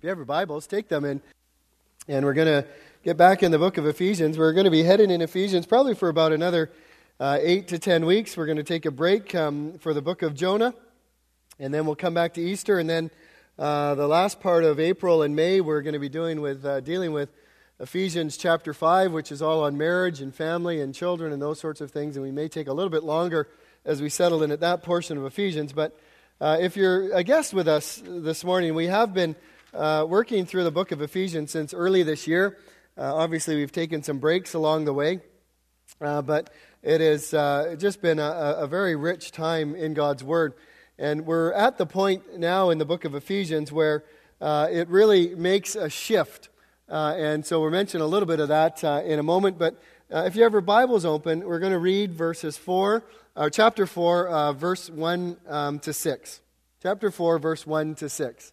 If you have your Bibles, take them in. And we're going to get back in the book of Ephesians. We're going to be heading in Ephesians probably for about another uh, eight to ten weeks. We're going to take a break um, for the book of Jonah. And then we'll come back to Easter. And then uh, the last part of April and May, we're going to be doing with, uh, dealing with Ephesians chapter 5, which is all on marriage and family and children and those sorts of things. And we may take a little bit longer as we settle in at that portion of Ephesians. But uh, if you're a guest with us this morning, we have been uh, working through the book of Ephesians since early this year. Uh, obviously, we've taken some breaks along the way, uh, but it has uh, just been a, a, very rich time in God's Word. And we're at the point now in the book of Ephesians where uh, it really makes a shift. Uh, and so we'll mention a little bit of that in a moment. But if you have your Bibles open, we're going to read verses 4, or chapter 4, verse 1 um, to 6. Chapter 4, verse 1 to 6.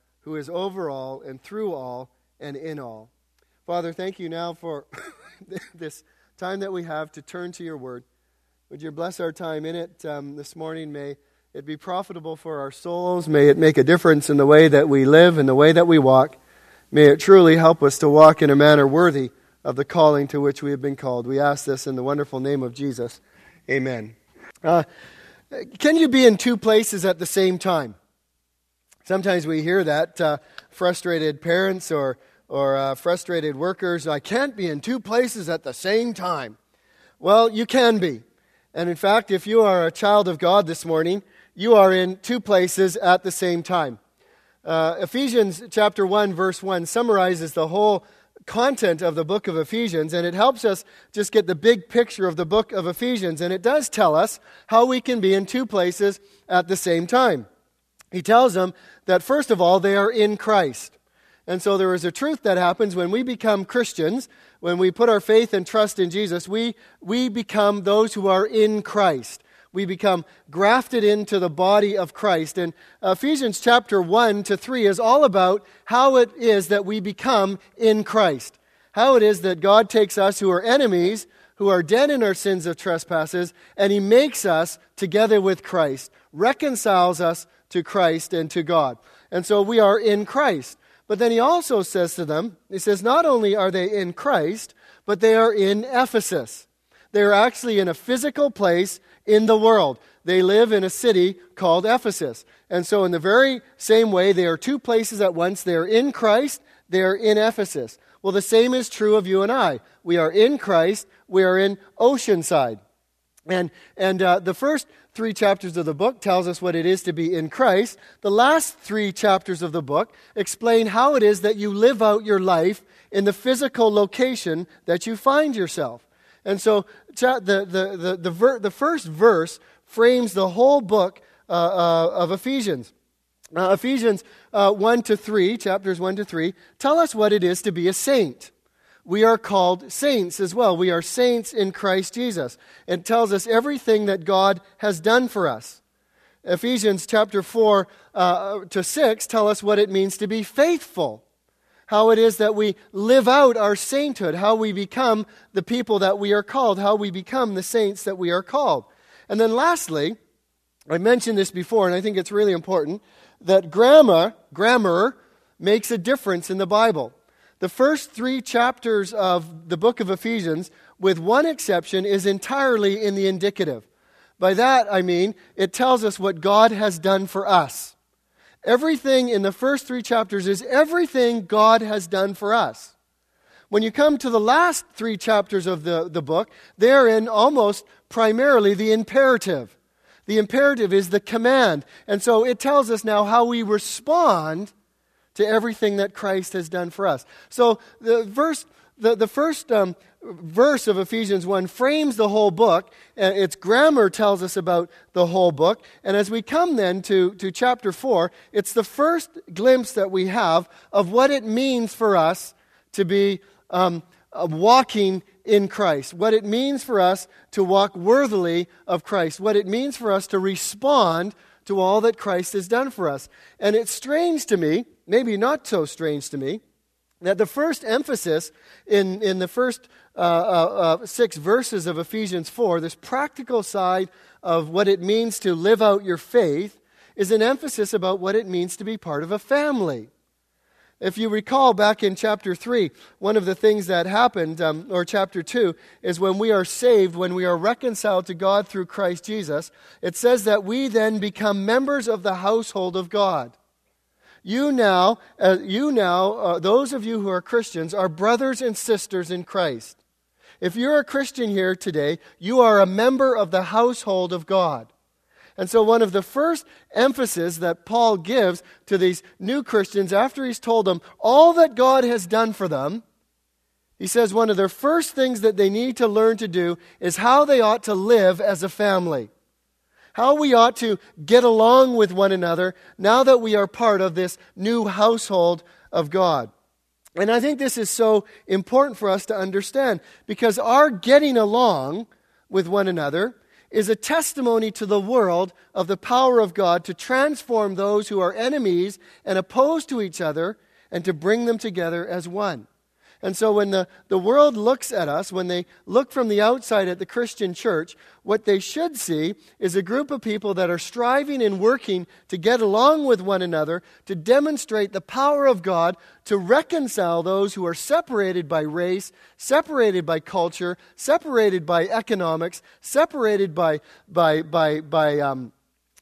who is over all and through all and in all. Father, thank you now for this time that we have to turn to your word. Would you bless our time in it um, this morning? May it be profitable for our souls. May it make a difference in the way that we live and the way that we walk. May it truly help us to walk in a manner worthy of the calling to which we have been called. We ask this in the wonderful name of Jesus. Amen. Uh, can you be in two places at the same time? Sometimes we hear that uh, frustrated parents or, or uh, frustrated workers, I can't be in two places at the same time. Well, you can be. And in fact, if you are a child of God this morning, you are in two places at the same time. Uh, Ephesians chapter 1, verse 1 summarizes the whole content of the book of Ephesians, and it helps us just get the big picture of the book of Ephesians. And it does tell us how we can be in two places at the same time. He tells them that, first of all, they are in Christ. And so there is a truth that happens when we become Christians, when we put our faith and trust in Jesus, we, we become those who are in Christ. We become grafted into the body of Christ. And Ephesians chapter 1 to 3 is all about how it is that we become in Christ. How it is that God takes us who are enemies, who are dead in our sins of trespasses, and He makes us together with Christ, reconciles us to Christ and to God. And so we are in Christ. But then he also says to them, he says, not only are they in Christ, but they are in Ephesus. They are actually in a physical place in the world. They live in a city called Ephesus. And so, in the very same way, they are two places at once. They are in Christ, they are in Ephesus. Well, the same is true of you and I. We are in Christ, we are in Oceanside. And, and uh, the first three chapters of the book tells us what it is to be in Christ. The last three chapters of the book explain how it is that you live out your life in the physical location that you find yourself. And so the, the, the, the, ver, the first verse frames the whole book uh, uh, of Ephesians. Uh, Ephesians 1 to 3, chapters 1 to 3, tell us what it is to be a saint we are called saints as well. We are saints in Christ Jesus. It tells us everything that God has done for us. Ephesians chapter 4 uh, to 6 tell us what it means to be faithful. How it is that we live out our sainthood, how we become the people that we are called, how we become the saints that we are called. And then lastly, I mentioned this before, and I think it's really important, that grammar, grammar makes a difference in the Bible. The first three chapters of the book of Ephesians, with one exception, is entirely in the indicative. By that, I mean, it tells us what God has done for us. Everything in the first three chapters is everything God has done for us. When you come to the last three chapters of the, the book, they're in almost primarily the imperative. The imperative is the command. And so it tells us now how we respond to everything that Christ has done for us. So the verse the, the first um, verse of Ephesians 1 frames the whole book. Its grammar tells us about the whole book. And as we come then to, to chapter 4, it's the first glimpse that we have of what it means for us to be um, uh, walking in Christ, what it means for us to walk worthily of Christ, what it means for us to respond to all that Christ has done for us. And it's strange to me, maybe not so strange to me, that the first emphasis in, in the first uh, uh, uh, six verses of Ephesians 4, this practical side of what it means to live out your faith, is an emphasis about what it means to be part of a family. If you recall back in chapter 3, one of the things that happened, um, or chapter 2, is when we are saved, when we are reconciled to God through Christ Jesus, it says that we then become members of the household of God. You now, uh, you now, uh, those of you who are Christians, are brothers and sisters in Christ. If you're a Christian here today, you are a member of the household of God. And so, one of the first emphasis that Paul gives to these new Christians after he's told them all that God has done for them, he says one of their first things that they need to learn to do is how they ought to live as a family. How we ought to get along with one another now that we are part of this new household of God. And I think this is so important for us to understand because our getting along with one another is a testimony to the world of the power of God to transform those who are enemies and opposed to each other and to bring them together as one. And so when the, the world looks at us, when they look from the outside at the Christian church, what they should see is a group of people that are striving and working to get along with one another, to demonstrate the power of God, to reconcile those who are separated by race, separated by culture, separated by economics, separated by, by, by, by, um,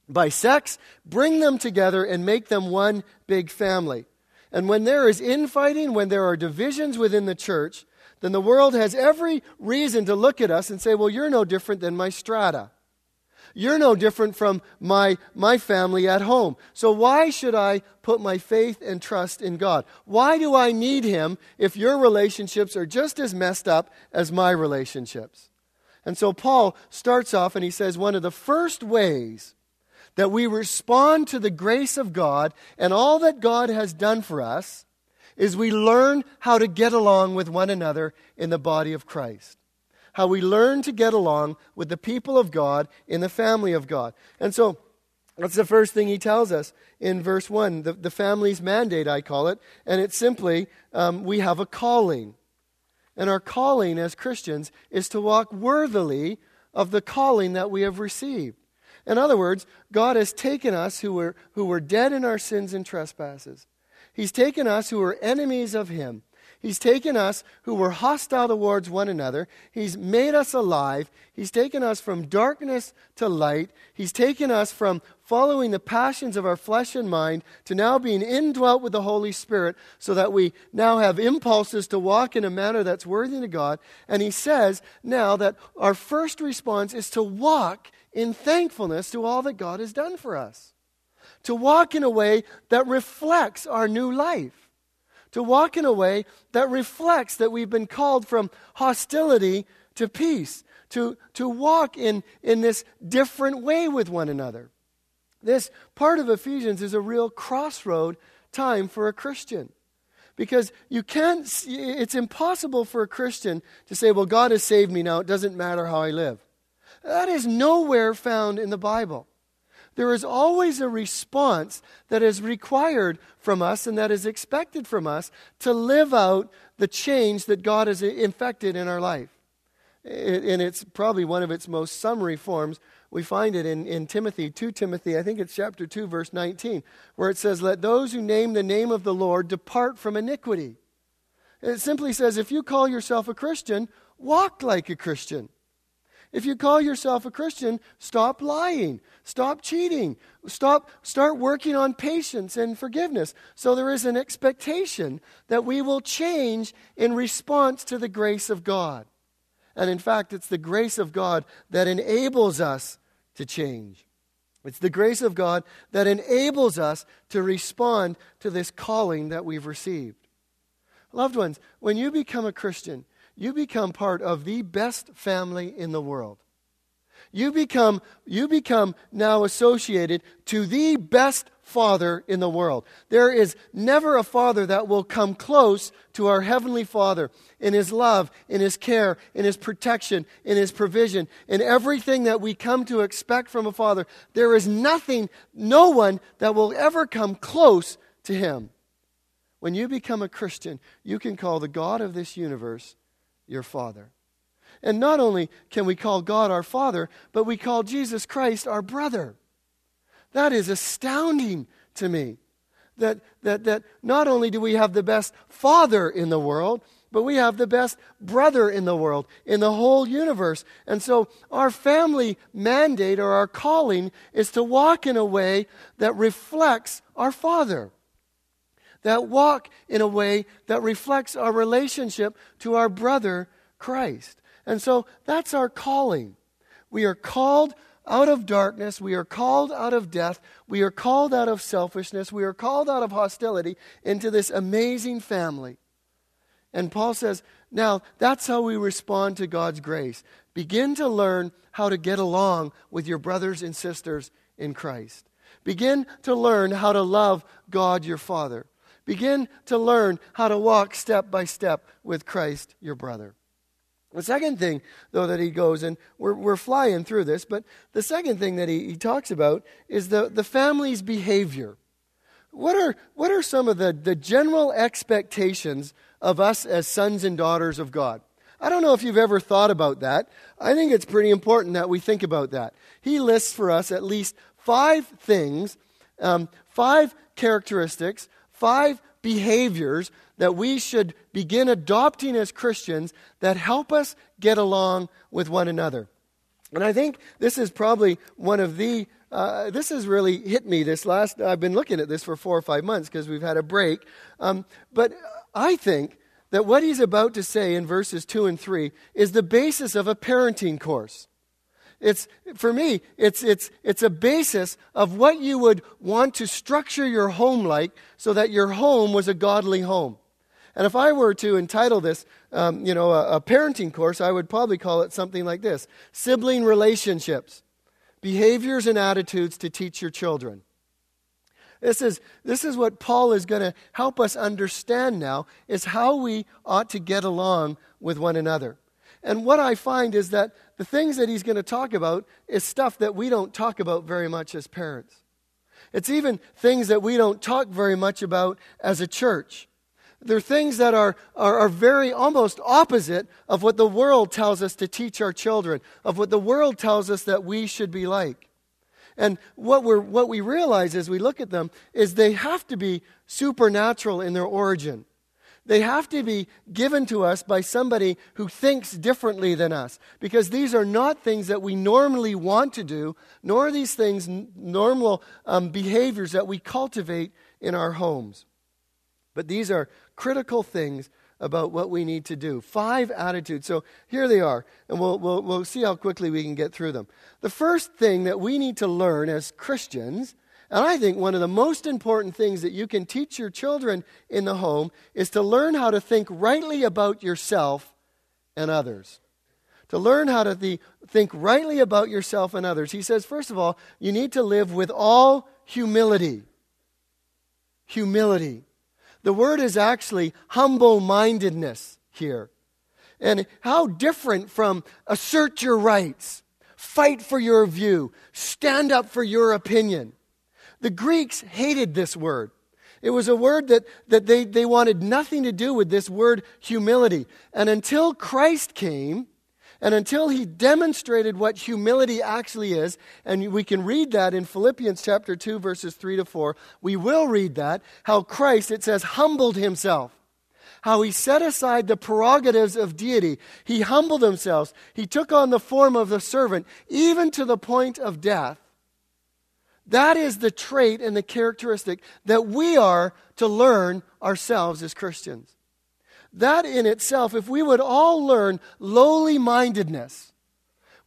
by sex, bring them together and make them one big family. And when there is infighting, when there are divisions within the church, then the world has every reason to look at us and say, well, you're no different than my strata. You're no different from my, my family at home. So why should I put my faith and trust in God? Why do I need Him if your relationships are just as messed up as my relationships? And so Paul starts off and he says one of the first ways that we respond to the grace of God and all that God has done for us is we learn how to get along with one another in the body of Christ. How we learn to get along with the people of God in the family of God. And so, that's the first thing he tells us in verse 1, the, the family's mandate, I call it. And it's simply um, we have a calling. And our calling as Christians is to walk worthily of the calling that we have received. In other words, God has taken us who were, who were dead in our sins and trespasses. He's taken us who were enemies of Him. He's taken us who were hostile towards one another. He's made us alive. He's taken us from darkness to light. He's taken us from following the passions of our flesh and mind to now being indwelt with the Holy Spirit so that we now have impulses to walk in a manner that's worthy to God. And He says now that our first response is to walk in thankfulness to all that God has done for us. To walk in a way that reflects our new life. To walk in a way that reflects that we've been called from hostility to peace. To, to walk in, in this different way with one another. This part of Ephesians is a real crossroad time for a Christian. Because you can't, it's impossible for a Christian to say, well, God has saved me now, it doesn't matter how I live. That is nowhere found in the Bible. There is always a response that is required from us and that is expected from us to live out the change that God has infected in our life. And it's probably one of its most summary forms. We find it in, in Timothy, 2 Timothy, I think it's chapter 2, verse 19, where it says, Let those who name the name of the Lord depart from iniquity. It simply says, if you call yourself a Christian, walk like a Christian. If you call yourself a Christian, stop lying, stop cheating, stop start working on patience and forgiveness. So there is an expectation that we will change in response to the grace of God. And in fact, it's the grace of God that enables us to change. It's the grace of God that enables us to respond to this calling that we've received. Loved ones, when you become a Christian, you become part of the best family in the world. You become, you become now associated to the best father in the world. There is never a father that will come close to our Heavenly Father in His love, in His care, in His protection, in His provision, in everything that we come to expect from a father. There is nothing, no one that will ever come close to Him. When you become a Christian, you can call the God of this universe your Father. And not only can we call God our Father, but we call Jesus Christ our brother. That is astounding to me. That, that, that not only do we have the best Father in the world, but we have the best brother in the world, in the whole universe. And so our family mandate or our calling is to walk in a way that reflects our Father that walk in a way that reflects our relationship to our brother Christ. And so that's our calling. We are called out of darkness. We are called out of death. We are called out of selfishness. We are called out of hostility into this amazing family. And Paul says, now that's how we respond to God's grace. Begin to learn how to get along with your brothers and sisters in Christ. Begin to learn how to love God your Father. Begin to learn how to walk step by step with Christ, your brother. The second thing, though, that he goes, and we're, we're flying through this, but the second thing that he, he talks about is the, the family's behavior. What are, what are some of the, the general expectations of us as sons and daughters of God? I don't know if you've ever thought about that. I think it's pretty important that we think about that. He lists for us at least five things, um, five characteristics five behaviors that we should begin adopting as Christians that help us get along with one another. And I think this is probably one of the, uh, this has really hit me this last, I've been looking at this for four or five months because we've had a break. Um, but I think that what he's about to say in verses 2 and 3 is the basis of a parenting course. It's, for me, it's, it's, it's a basis of what you would want to structure your home like so that your home was a godly home. And if I were to entitle this, um, you know, a, a parenting course, I would probably call it something like this Sibling Relationships Behaviors and Attitudes to Teach Your Children. This is, this is what Paul is going to help us understand now, is how we ought to get along with one another. And what I find is that the things that he's going to talk about is stuff that we don't talk about very much as parents. It's even things that we don't talk very much about as a church. They're things that are, are, are, very almost opposite of what the world tells us to teach our children, of what the world tells us that we should be like. And what, we're, what we realize as we look at them is they have to be supernatural in their origin. They have to be given to us by somebody who thinks differently than us. Because these are not things that we normally want to do, nor are these things normal um, behaviors that we cultivate in our homes. But these are critical things about what we need to do. Five attitudes. So here they are, and we'll, we'll, we'll see how quickly we can get through them. The first thing that we need to learn as Christians and I think one of the most important things that you can teach your children in the home is to learn how to think rightly about yourself and others. To learn how to th- think rightly about yourself and others. He says, first of all, you need to live with all humility. Humility. The word is actually humble mindedness here. And how different from assert your rights, fight for your view, stand up for your opinion. The Greeks hated this word. It was a word that, that they, they wanted nothing to do with this word humility. And until Christ came, and until he demonstrated what humility actually is, and we can read that in Philippians chapter 2, verses 3 to 4, we will read that, how Christ, it says, humbled himself. How he set aside the prerogatives of deity. He humbled himself. He took on the form of the servant, even to the point of death. That is the trait and the characteristic that we are to learn ourselves as Christians. That in itself, if we would all learn lowly mindedness,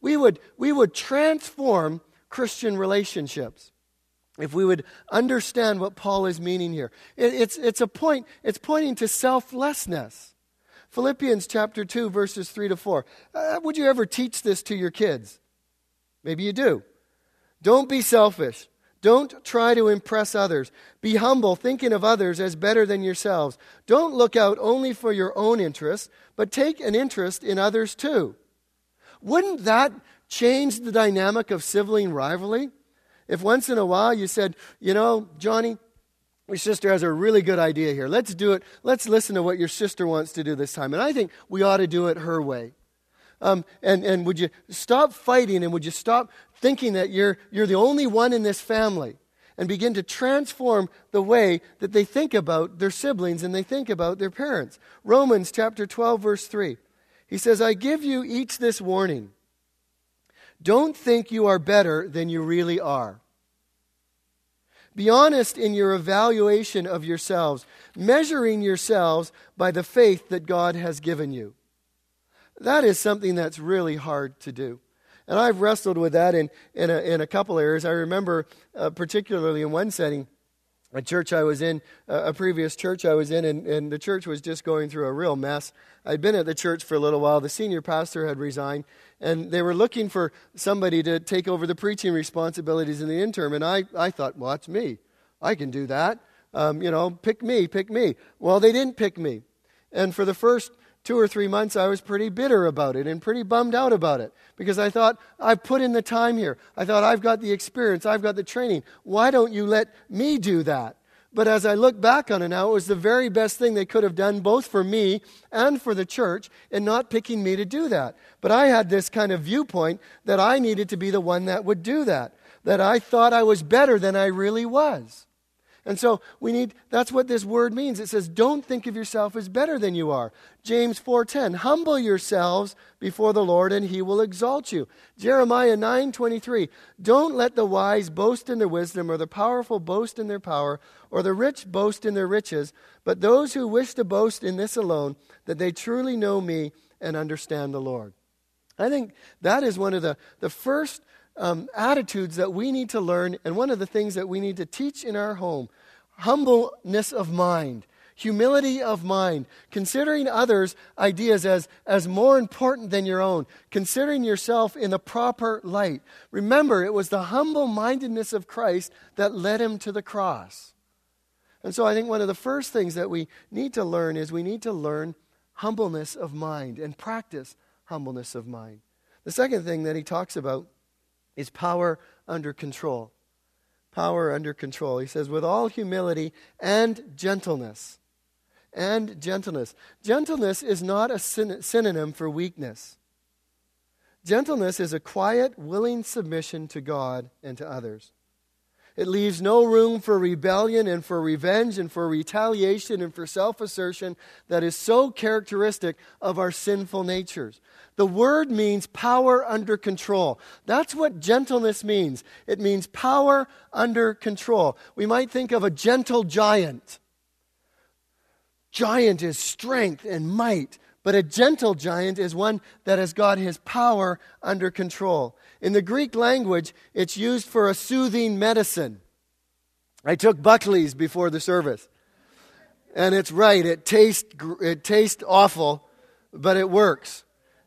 we would, we would transform Christian relationships. if we would understand what Paul is meaning here. It, it's, it's a point, it's pointing to selflessness. Philippians chapter 2, verses 3 to 4. Uh, would you ever teach this to your kids? Maybe you do. Don't be selfish. Don't try to impress others. Be humble, thinking of others as better than yourselves. Don't look out only for your own interests, but take an interest in others too. Wouldn't that change the dynamic of sibling rivalry? If once in a while you said, you know, Johnny, your sister has a really good idea here. Let's do it. Let's listen to what your sister wants to do this time. And I think we ought to do it her way. Um, and, and would you stop fighting and would you stop thinking that you're, you're the only one in this family and begin to transform the way that they think about their siblings and they think about their parents? Romans chapter 12, verse 3. He says, I give you each this warning. Don't think you are better than you really are. Be honest in your evaluation of yourselves, measuring yourselves by the faith that God has given you. That is something that's really hard to do. And I've wrestled with that in, in, a, in a couple areas. I remember, uh, particularly in one setting, a church I was in, a previous church I was in, and, and the church was just going through a real mess. I'd been at the church for a little while. The senior pastor had resigned, and they were looking for somebody to take over the preaching responsibilities in the interim. And I, I thought, well, that's me. I can do that. Um, you know, pick me, pick me. Well, they didn't pick me. And for the first two or three months, I was pretty bitter about it and pretty bummed out about it because I thought, I've put in the time here. I thought, I've got the experience, I've got the training. Why don't you let me do that? But as I look back on it now, it was the very best thing they could have done, both for me and for the church, in not picking me to do that. But I had this kind of viewpoint that I needed to be the one that would do that, that I thought I was better than I really was. And so we need that's what this word means. It says don't think of yourself as better than you are. James 4:10 Humble yourselves before the Lord and he will exalt you. Jeremiah 9:23 Don't let the wise boast in their wisdom or the powerful boast in their power or the rich boast in their riches, but those who wish to boast in this alone that they truly know me and understand the Lord. I think that is one of the, the first um, attitudes that we need to learn, and one of the things that we need to teach in our home humbleness of mind, humility of mind, considering others' ideas as, as more important than your own, considering yourself in the proper light. Remember, it was the humble mindedness of Christ that led him to the cross. And so I think one of the first things that we need to learn is we need to learn humbleness of mind and practice humbleness of mind. The second thing that he talks about is power under control. Power under control. He says, with all humility and gentleness. And gentleness. Gentleness is not a syn- synonym for weakness. Gentleness is a quiet, willing submission to God and to others. It leaves no room for rebellion and for revenge and for retaliation and for self assertion that is so characteristic of our sinful natures. The word means power under control. That's what gentleness means. It means power under control. We might think of a gentle giant. Giant is strength and might, but a gentle giant is one that has got his power under control. In the Greek language, it's used for a soothing medicine. I took Buckley's before the service. And it's right, it tastes, it tastes awful, but it works.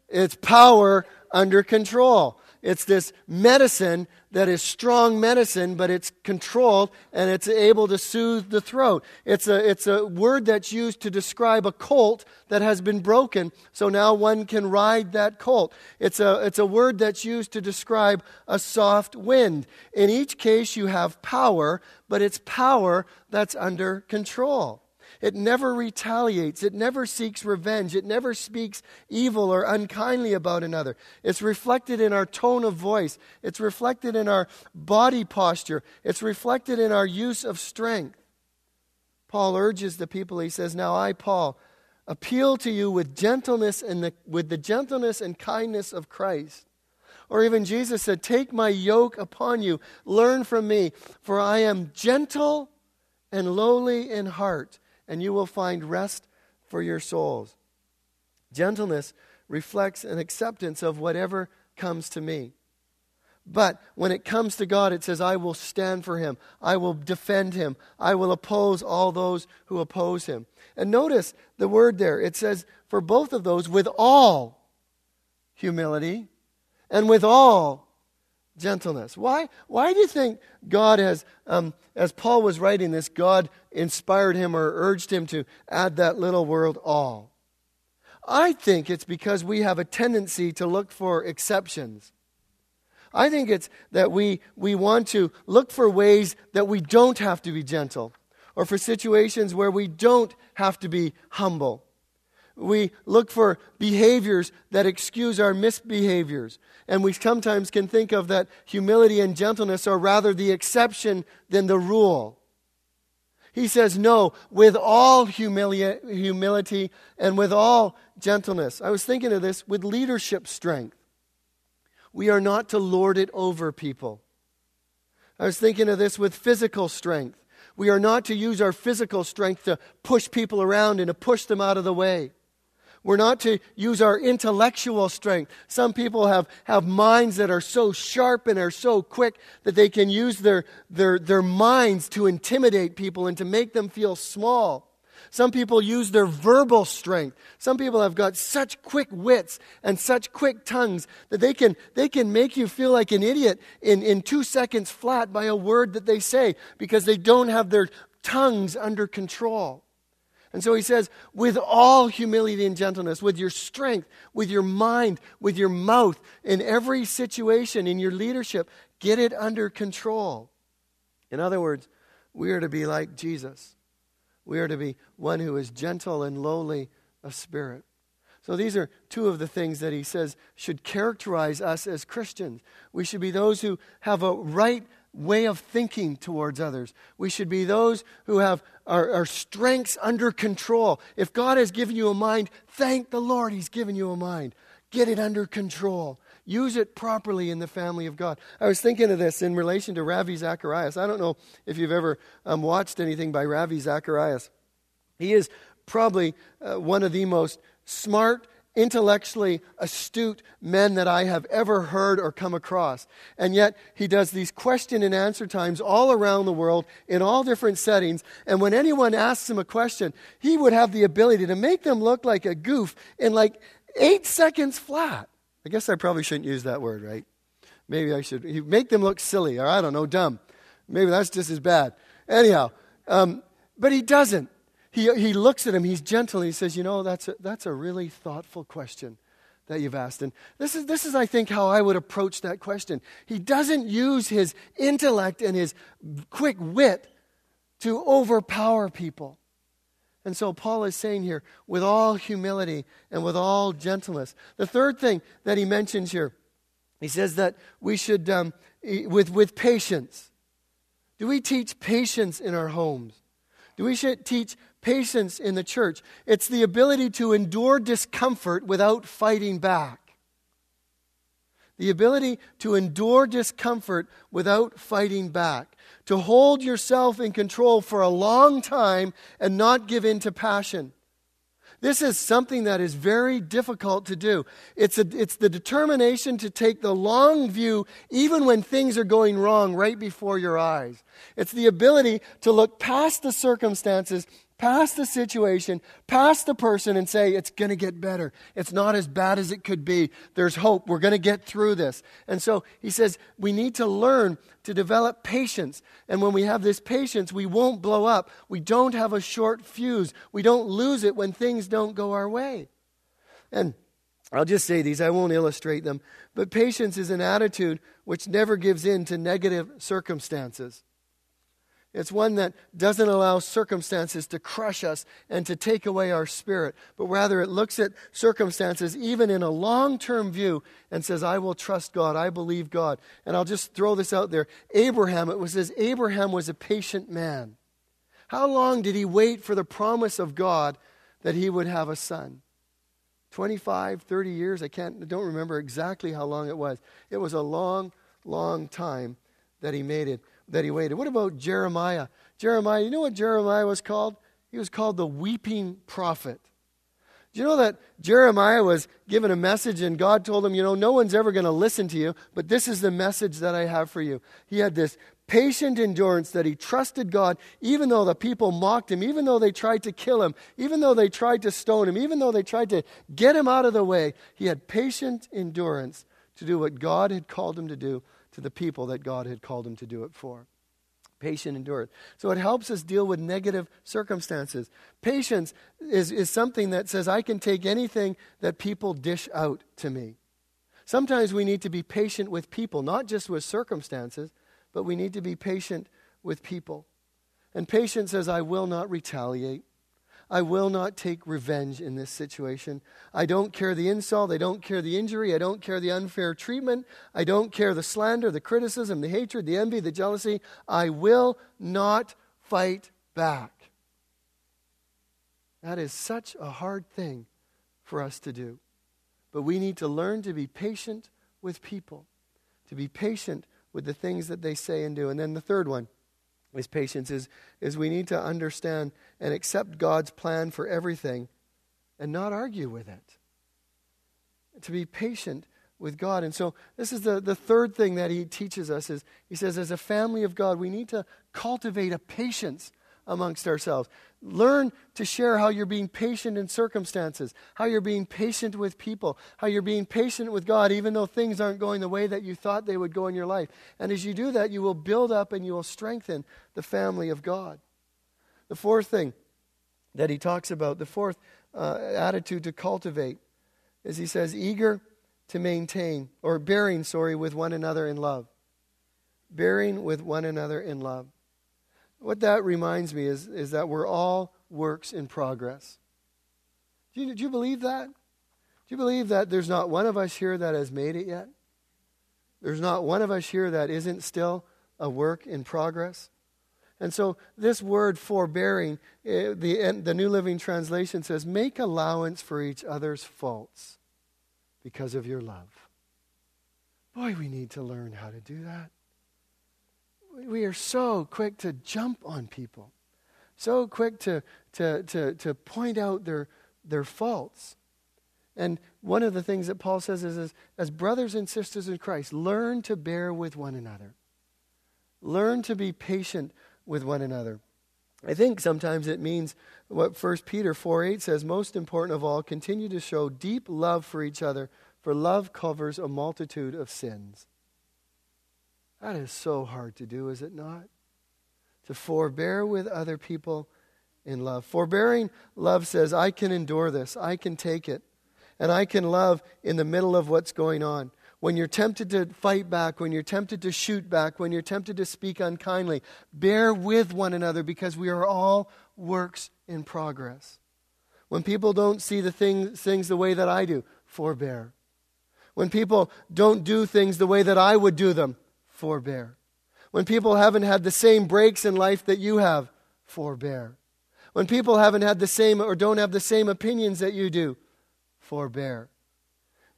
It's power under control. It's this medicine that is strong medicine, but it's controlled and it's able to soothe the throat. It's a, it's a word that's used to describe a colt that has been broken, so now one can ride that colt. It's a, it's a word that's used to describe a soft wind. In each case, you have power, but it's power that's under control. It never retaliates. It never seeks revenge. It never speaks evil or unkindly about another. It's reflected in our tone of voice. It's reflected in our body posture. It's reflected in our use of strength. Paul urges the people, he says, Now I, Paul, appeal to you with gentleness and the, with the gentleness and kindness of Christ. Or even Jesus said, Take my yoke upon you, learn from me, for I am gentle and lowly in heart, and you will find rest for your souls. Gentleness reflects an acceptance of whatever comes to me. But when it comes to God, it says, I will stand for him. I will defend him. I will oppose all those who oppose him. And notice the word there. It says, for both of those, with all humility and with all gentleness. Why, why do you think God has, um, as Paul was writing this, God inspired him or urged him to add that little word all? I think it's because we have a tendency to look for exceptions. I think it's that we, we want to look for ways that we don't have to be gentle or for situations where we don't have to be humble. We look for behaviors that excuse our misbehaviors. And we sometimes can think of that humility and gentleness are rather the exception than the rule. He says, no, with all humili- humility and with all gentleness. I was thinking of this with leadership strength. We are not to lord it over people. I was thinking of this with physical strength. We are not to use our physical strength to push people around and to push them out of the way. We're not to use our intellectual strength. Some people have, have minds that are so sharp and are so quick that they can use their, their, their minds to intimidate people and to make them feel small. Some people use their verbal strength. Some people have got such quick wits and such quick tongues that they can, they can make you feel like an idiot in, in two seconds flat by a word that they say because they don't have their tongues under control. And so he says, with all humility and gentleness, with your strength, with your mind, with your mouth, in every situation, in your leadership, get it under control. In other words, we are to be like Jesus. We are to be one who is gentle and lowly of spirit. So these are two of the things that he says should characterize us as Christians. We should be those who have a right way of thinking towards others. We should be those who have our, our, strengths under control. If God has given you a mind, thank the Lord He's given you a mind. Get it under control. Use it properly in the family of God. I was thinking of this in relation to Ravi Zacharias. I don't know if you've ever um, watched anything by Ravi Zacharias. He is probably uh, one of the most smart, intellectually astute men that I have ever heard or come across. And yet, he does these question and answer times all around the world in all different settings. And when anyone asks him a question, he would have the ability to make them look like a goof in like eight seconds flat. I guess I probably shouldn't use that word, right? Maybe I should make them look silly, or I don't know, dumb. Maybe that's just as bad. Anyhow, um, but he doesn't. He, he looks at him, he's gentle, and he says, You know, that's a, that's a really thoughtful question that you've asked. And this is, this is, I think, how I would approach that question. He doesn't use his intellect and his quick wit to overpower people. And so Paul is saying here, with all humility and with all gentleness. The third thing that he mentions here, he says that we should, um, with, with patience. Do we teach patience in our homes? Do we teach patience in the church? It's the ability to endure discomfort without fighting back. The ability to endure discomfort without fighting back to hold yourself in control for a long time and not give in to passion. This is something that is very difficult to do. It's, a, it's the determination to take the long view even when things are going wrong right before your eyes. It's the ability to look past the circumstances past the situation, past the person, and say, it's going to get better. It's not as bad as it could be. There's hope. We're going to get through this. And so he says, we need to learn to develop patience. And when we have this patience, we won't blow up. We don't have a short fuse. We don't lose it when things don't go our way. And I'll just say these, I won't illustrate them. But patience is an attitude which never gives in to negative circumstances. It's one that doesn't allow circumstances to crush us and to take away our spirit, but rather it looks at circumstances even in a long term view and says, I will trust God, I believe God. And I'll just throw this out there. Abraham, it was says Abraham was a patient man. How long did he wait for the promise of God that he would have a son? 25, 30 years? I can't, I don't remember exactly how long it was. It was a long, long time that he made it that he waited. What about Jeremiah? Jeremiah, you know what Jeremiah was called? He was called the weeping prophet. Do you know that Jeremiah was given a message and God told him, you know, no one's ever going to listen to you, but this is the message that I have for you. He had this patient endurance that he trusted God even though the people mocked him, even though they tried to kill him, even though they tried to stone him, even though they tried to get him out of the way. He had patient endurance to do what God had called him to do to the people that God had called him to do it for patient endurance. So it helps us deal with negative circumstances. Patience is, is something that says, I can take anything that people dish out to me. Sometimes we need to be patient with people, not just with circumstances, but we need to be patient with people. And patience says, I will not retaliate. I will not take revenge in this situation. I don't care the insult. I don't care the injury. I don't care the unfair treatment. I don't care the slander, the criticism, the hatred, the envy, the jealousy. I will not fight back. That is such a hard thing for us to do. But we need to learn to be patient with people, to be patient with the things that they say and do. And then the third one is patience is, is we need to understand and accept God's plan for everything and not argue with it. To be patient with God. And so this is the, the third thing that he teaches us is he says, as a family of God, we need to cultivate a patience amongst ourselves. Learn to share how you're being patient in circumstances, how you're being patient with people, how you're being patient with God, even though things aren't going the way that you thought they would go in your life. And as you do that, you will build up and you will strengthen the family of God. The fourth thing that he talks about, the fourth uh, attitude to cultivate, is he says, eager to maintain, or bearing, sorry, with one another in love. Bearing with one another in love. What that reminds me is, is that we're all works in progress. Do you, do you believe that? Do you believe that there's not one of us here that has made it yet? There's not one of us here that isn't still a work in progress? And so, this word forbearing, eh, the, the New Living Translation says, make allowance for each other's faults because of your love. Boy, we need to learn how to do that we are so quick to jump on people, so quick to, to, to, to point out their, their faults. And one of the things that Paul says is, is, as brothers and sisters in Christ, learn to bear with one another. Learn to be patient with one another. I think sometimes it means what 1 Peter 4 8 says most important of all, continue to show deep love for each other, for love covers a multitude of sins. That is so hard to do, is it not? To forbear with other people in love. Forbearing love says, I can endure this, I can take it, and I can love in the middle of what's going on. When you're tempted to fight back, when you're tempted to shoot back, when you're tempted to speak unkindly, bear with one another because we are all works in progress. When people don't see the things, things the way that I do, forbear. When people don't do things the way that I would do them, forbear. When people haven't had the same breaks in life that you have, forbear. When people haven't had the same or don't have the same opinions that you do, forbear.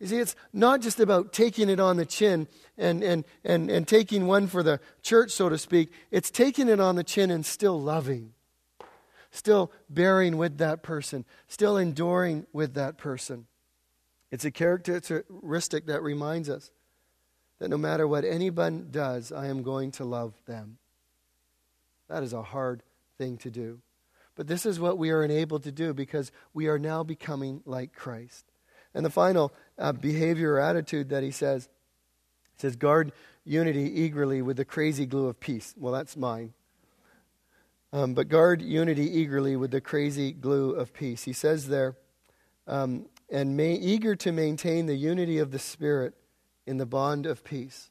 You see, it's not just about taking it on the chin and, and, and, and taking one for the church, so to speak. It's taking it on the chin and still loving, still bearing with that person, still enduring with that person. It's a characteristic that reminds us that no matter what anyone does, I am going to love them. That is a hard thing to do. But this is what we are enabled to do because we are now becoming like Christ. And the final uh, behavior or attitude that he says, he says, guard unity eagerly with the crazy glue of peace. Well, that's mine. Um, but guard unity eagerly with the crazy glue of peace. He says there, um, and may, eager to maintain the unity of the Spirit in the bond of peace.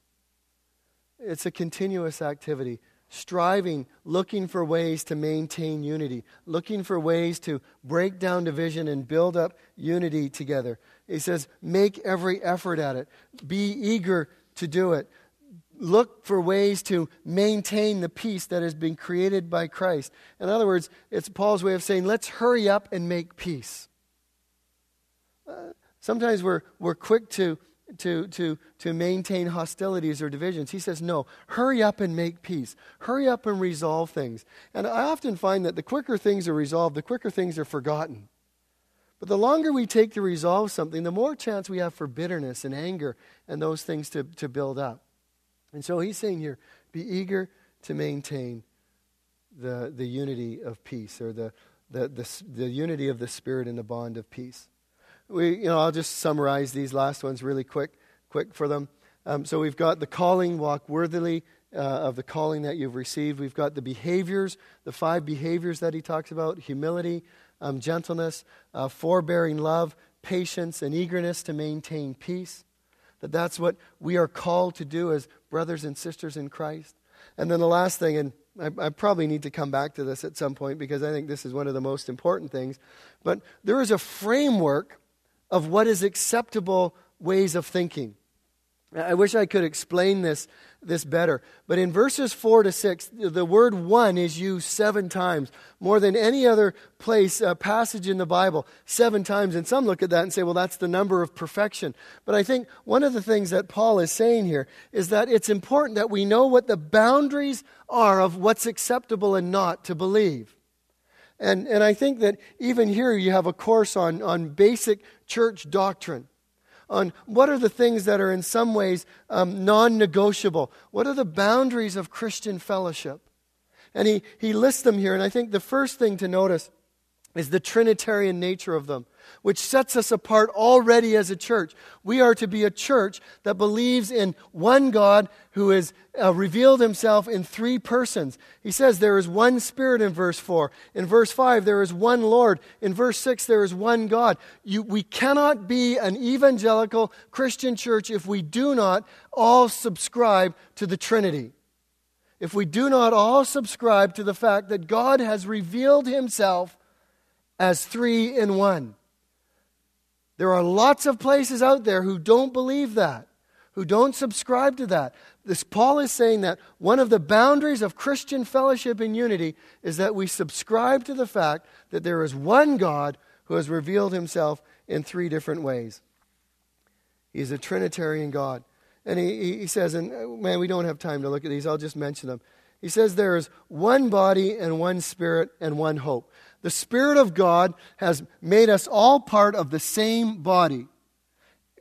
It's a continuous activity, striving, looking for ways to maintain unity, looking for ways to break down division and build up unity together. He says, make every effort at it, be eager to do it. Look for ways to maintain the peace that has been created by Christ. In other words, it's Paul's way of saying, let's hurry up and make peace. Uh, sometimes we're, we're quick to to, to, to maintain hostilities or divisions. He says, no, hurry up and make peace. Hurry up and resolve things. And I often find that the quicker things are resolved, the quicker things are forgotten. But the longer we take to resolve something, the more chance we have for bitterness and anger and those things to, to build up. And so he's saying here be eager to maintain the, the unity of peace or the, the, the, the unity of the Spirit in the bond of peace. We, you know, I'll just summarize these last ones really quick, quick for them. Um, so we've got the calling, walk worthily uh, of the calling that you've received. We've got the behaviors, the five behaviors that he talks about humility, um, gentleness, uh, forbearing love, patience, and eagerness to maintain peace. That that's what we are called to do as brothers and sisters in Christ. And then the last thing, and I, I, probably need to come back to this at some point because I think this is one of the most important things, but there is a framework of what is acceptable ways of thinking. I wish I could explain this, this better. But in verses 4 to 6, the word one is used seven times, more than any other place, uh, passage in the Bible, seven times. And some look at that and say, well, that's the number of perfection. But I think one of the things that Paul is saying here is that it's important that we know what the boundaries are of what's acceptable and not to believe. And, and I think that even here you have a course on, on basic church doctrine on what are the things that are in some ways um, non negotiable? What are the boundaries of Christian fellowship? And he, he lists them here. And I think the first thing to notice is the Trinitarian nature of them, which sets us apart already as a church. We are to be a church that believes in one God who has uh, revealed himself in three persons. He says there is one Spirit in verse 4. In verse 5, there is one Lord. In verse 6, there is one God. You, we cannot be an evangelical Christian church if we do not all subscribe to the Trinity if we do not all subscribe to the fact that God has revealed himself as three in one. There are lots of places out there who don't believe that, who don't subscribe to that. This Paul is saying that one of the boundaries of Christian fellowship and unity is that we subscribe to the fact that there is one God who has revealed himself in three different ways. He's a Trinitarian God. And he, he says, and uh, man, we don't have time to look at these, I'll just mention them. He says there is one body and one spirit and one hope. The Spirit of God has made us all part of the same body.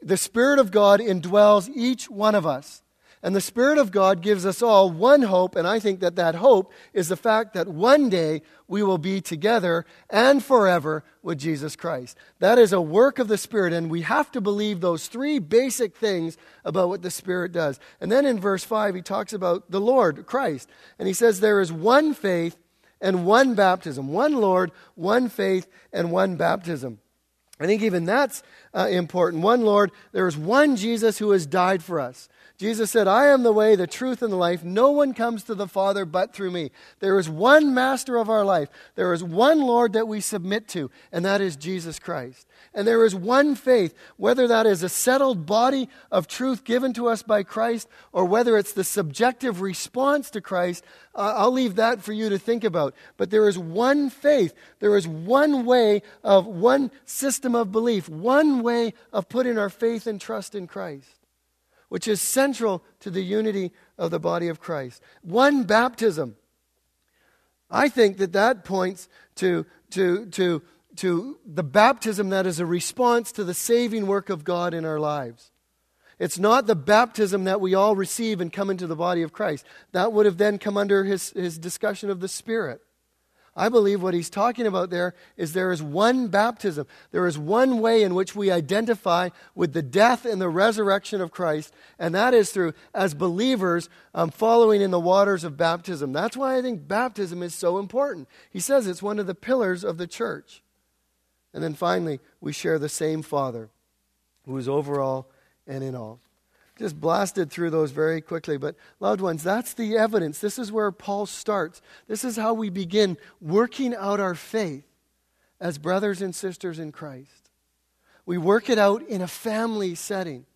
The Spirit of God indwells each one of us. And the Spirit of God gives us all one hope, and I think that that hope is the fact that one day we will be together and forever with Jesus Christ. That is a work of the Spirit, and we have to believe those three basic things about what the Spirit does. And then in verse 5, he talks about the Lord, Christ, and he says, There is one faith and one baptism, one Lord, one faith, and one baptism. I think even that's uh, important. One Lord, there is one Jesus who has died for us. Jesus said, I am the way, the truth, and the life. No one comes to the Father but through me. There is one master of our life. There is one Lord that we submit to, and that is Jesus Christ. And there is one faith, whether that is a settled body of truth given to us by Christ, or whether it's the subjective response to Christ, uh, I'll leave that for you to think about. But there is one faith. There is one way of one system of belief, one way of putting our faith and trust in Christ which is central to the unity of the body of Christ. One baptism. I think that that points to, to, to, to the baptism that is a response to the saving work of God in our lives. It's not the baptism that we all receive and come into the body of Christ. That would have then come under his, his discussion of the Spirit. I believe what he's talking about there is there is one baptism. There is one way in which we identify with the death and the resurrection of Christ, and that is through, as believers, um, following in the waters of baptism. That's why I think baptism is so important. He says it's one of the pillars of the church. And then finally, we share the same Father who is over all and in all just blasted through those very quickly. But, loved ones, that's the evidence. This is where Paul starts. This is how we begin working out our faith as brothers and sisters in Christ. We work it out in a family setting.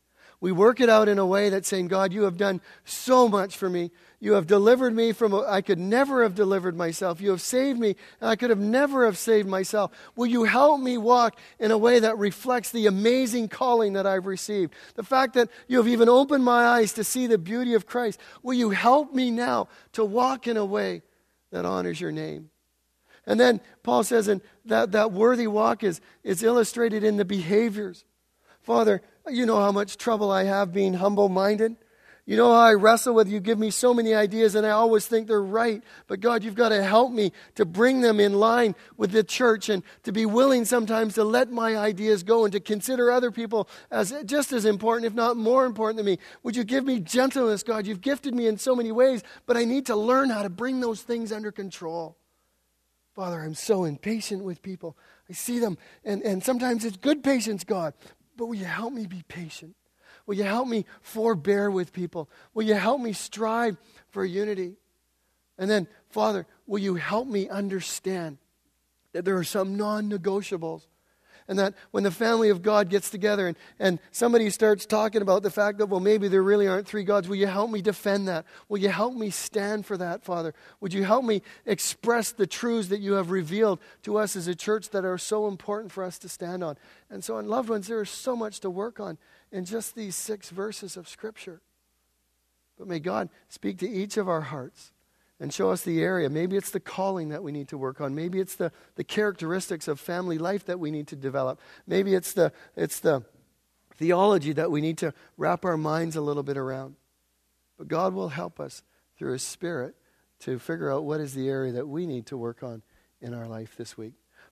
We work it out in a way that's saying, God, you have done so much for me. You have delivered me from, I could never have delivered myself. You have saved me, and I could have never have saved myself. Will you help me walk in a way that reflects the amazing calling that I've received? The fact that you have even opened my eyes to see the beauty of Christ. Will you help me now to walk in a way that honors your name? And then Paul says, and that, that worthy walk is, is illustrated in the behaviors. Father, you know how much trouble I have being humble minded. You know how I wrestle with you, give me so many ideas, and I always think they're right. But God, you've got to help me to bring them in line with the church and to be willing sometimes to let my ideas go and to consider other people as just as important, if not more important than me. Would you give me gentleness, God? You've gifted me in so many ways, but I need to learn how to bring those things under control. Father, I'm so impatient with people. I see them, and, and sometimes it's good patience, God, but will you help me be patient? Will you help me forbear with people? Will you help me strive for unity? And then, Father, will you help me understand that there are some non negotiables? And that when the family of God gets together and, and somebody starts talking about the fact that, well, maybe there really aren't three gods, will you help me defend that? Will you help me stand for that, Father? Would you help me express the truths that you have revealed to us as a church that are so important for us to stand on? And so, on loved ones, there is so much to work on in just these six verses of Scripture. But may God speak to each of our hearts and show us the area. Maybe it's the calling that we need to work on. Maybe it's the, the characteristics of family life that we need to develop. Maybe it's the, it's the theology that we need to wrap our minds a little bit around. But God will help us through His Spirit to figure out what is the area that we need to work on in our life this week.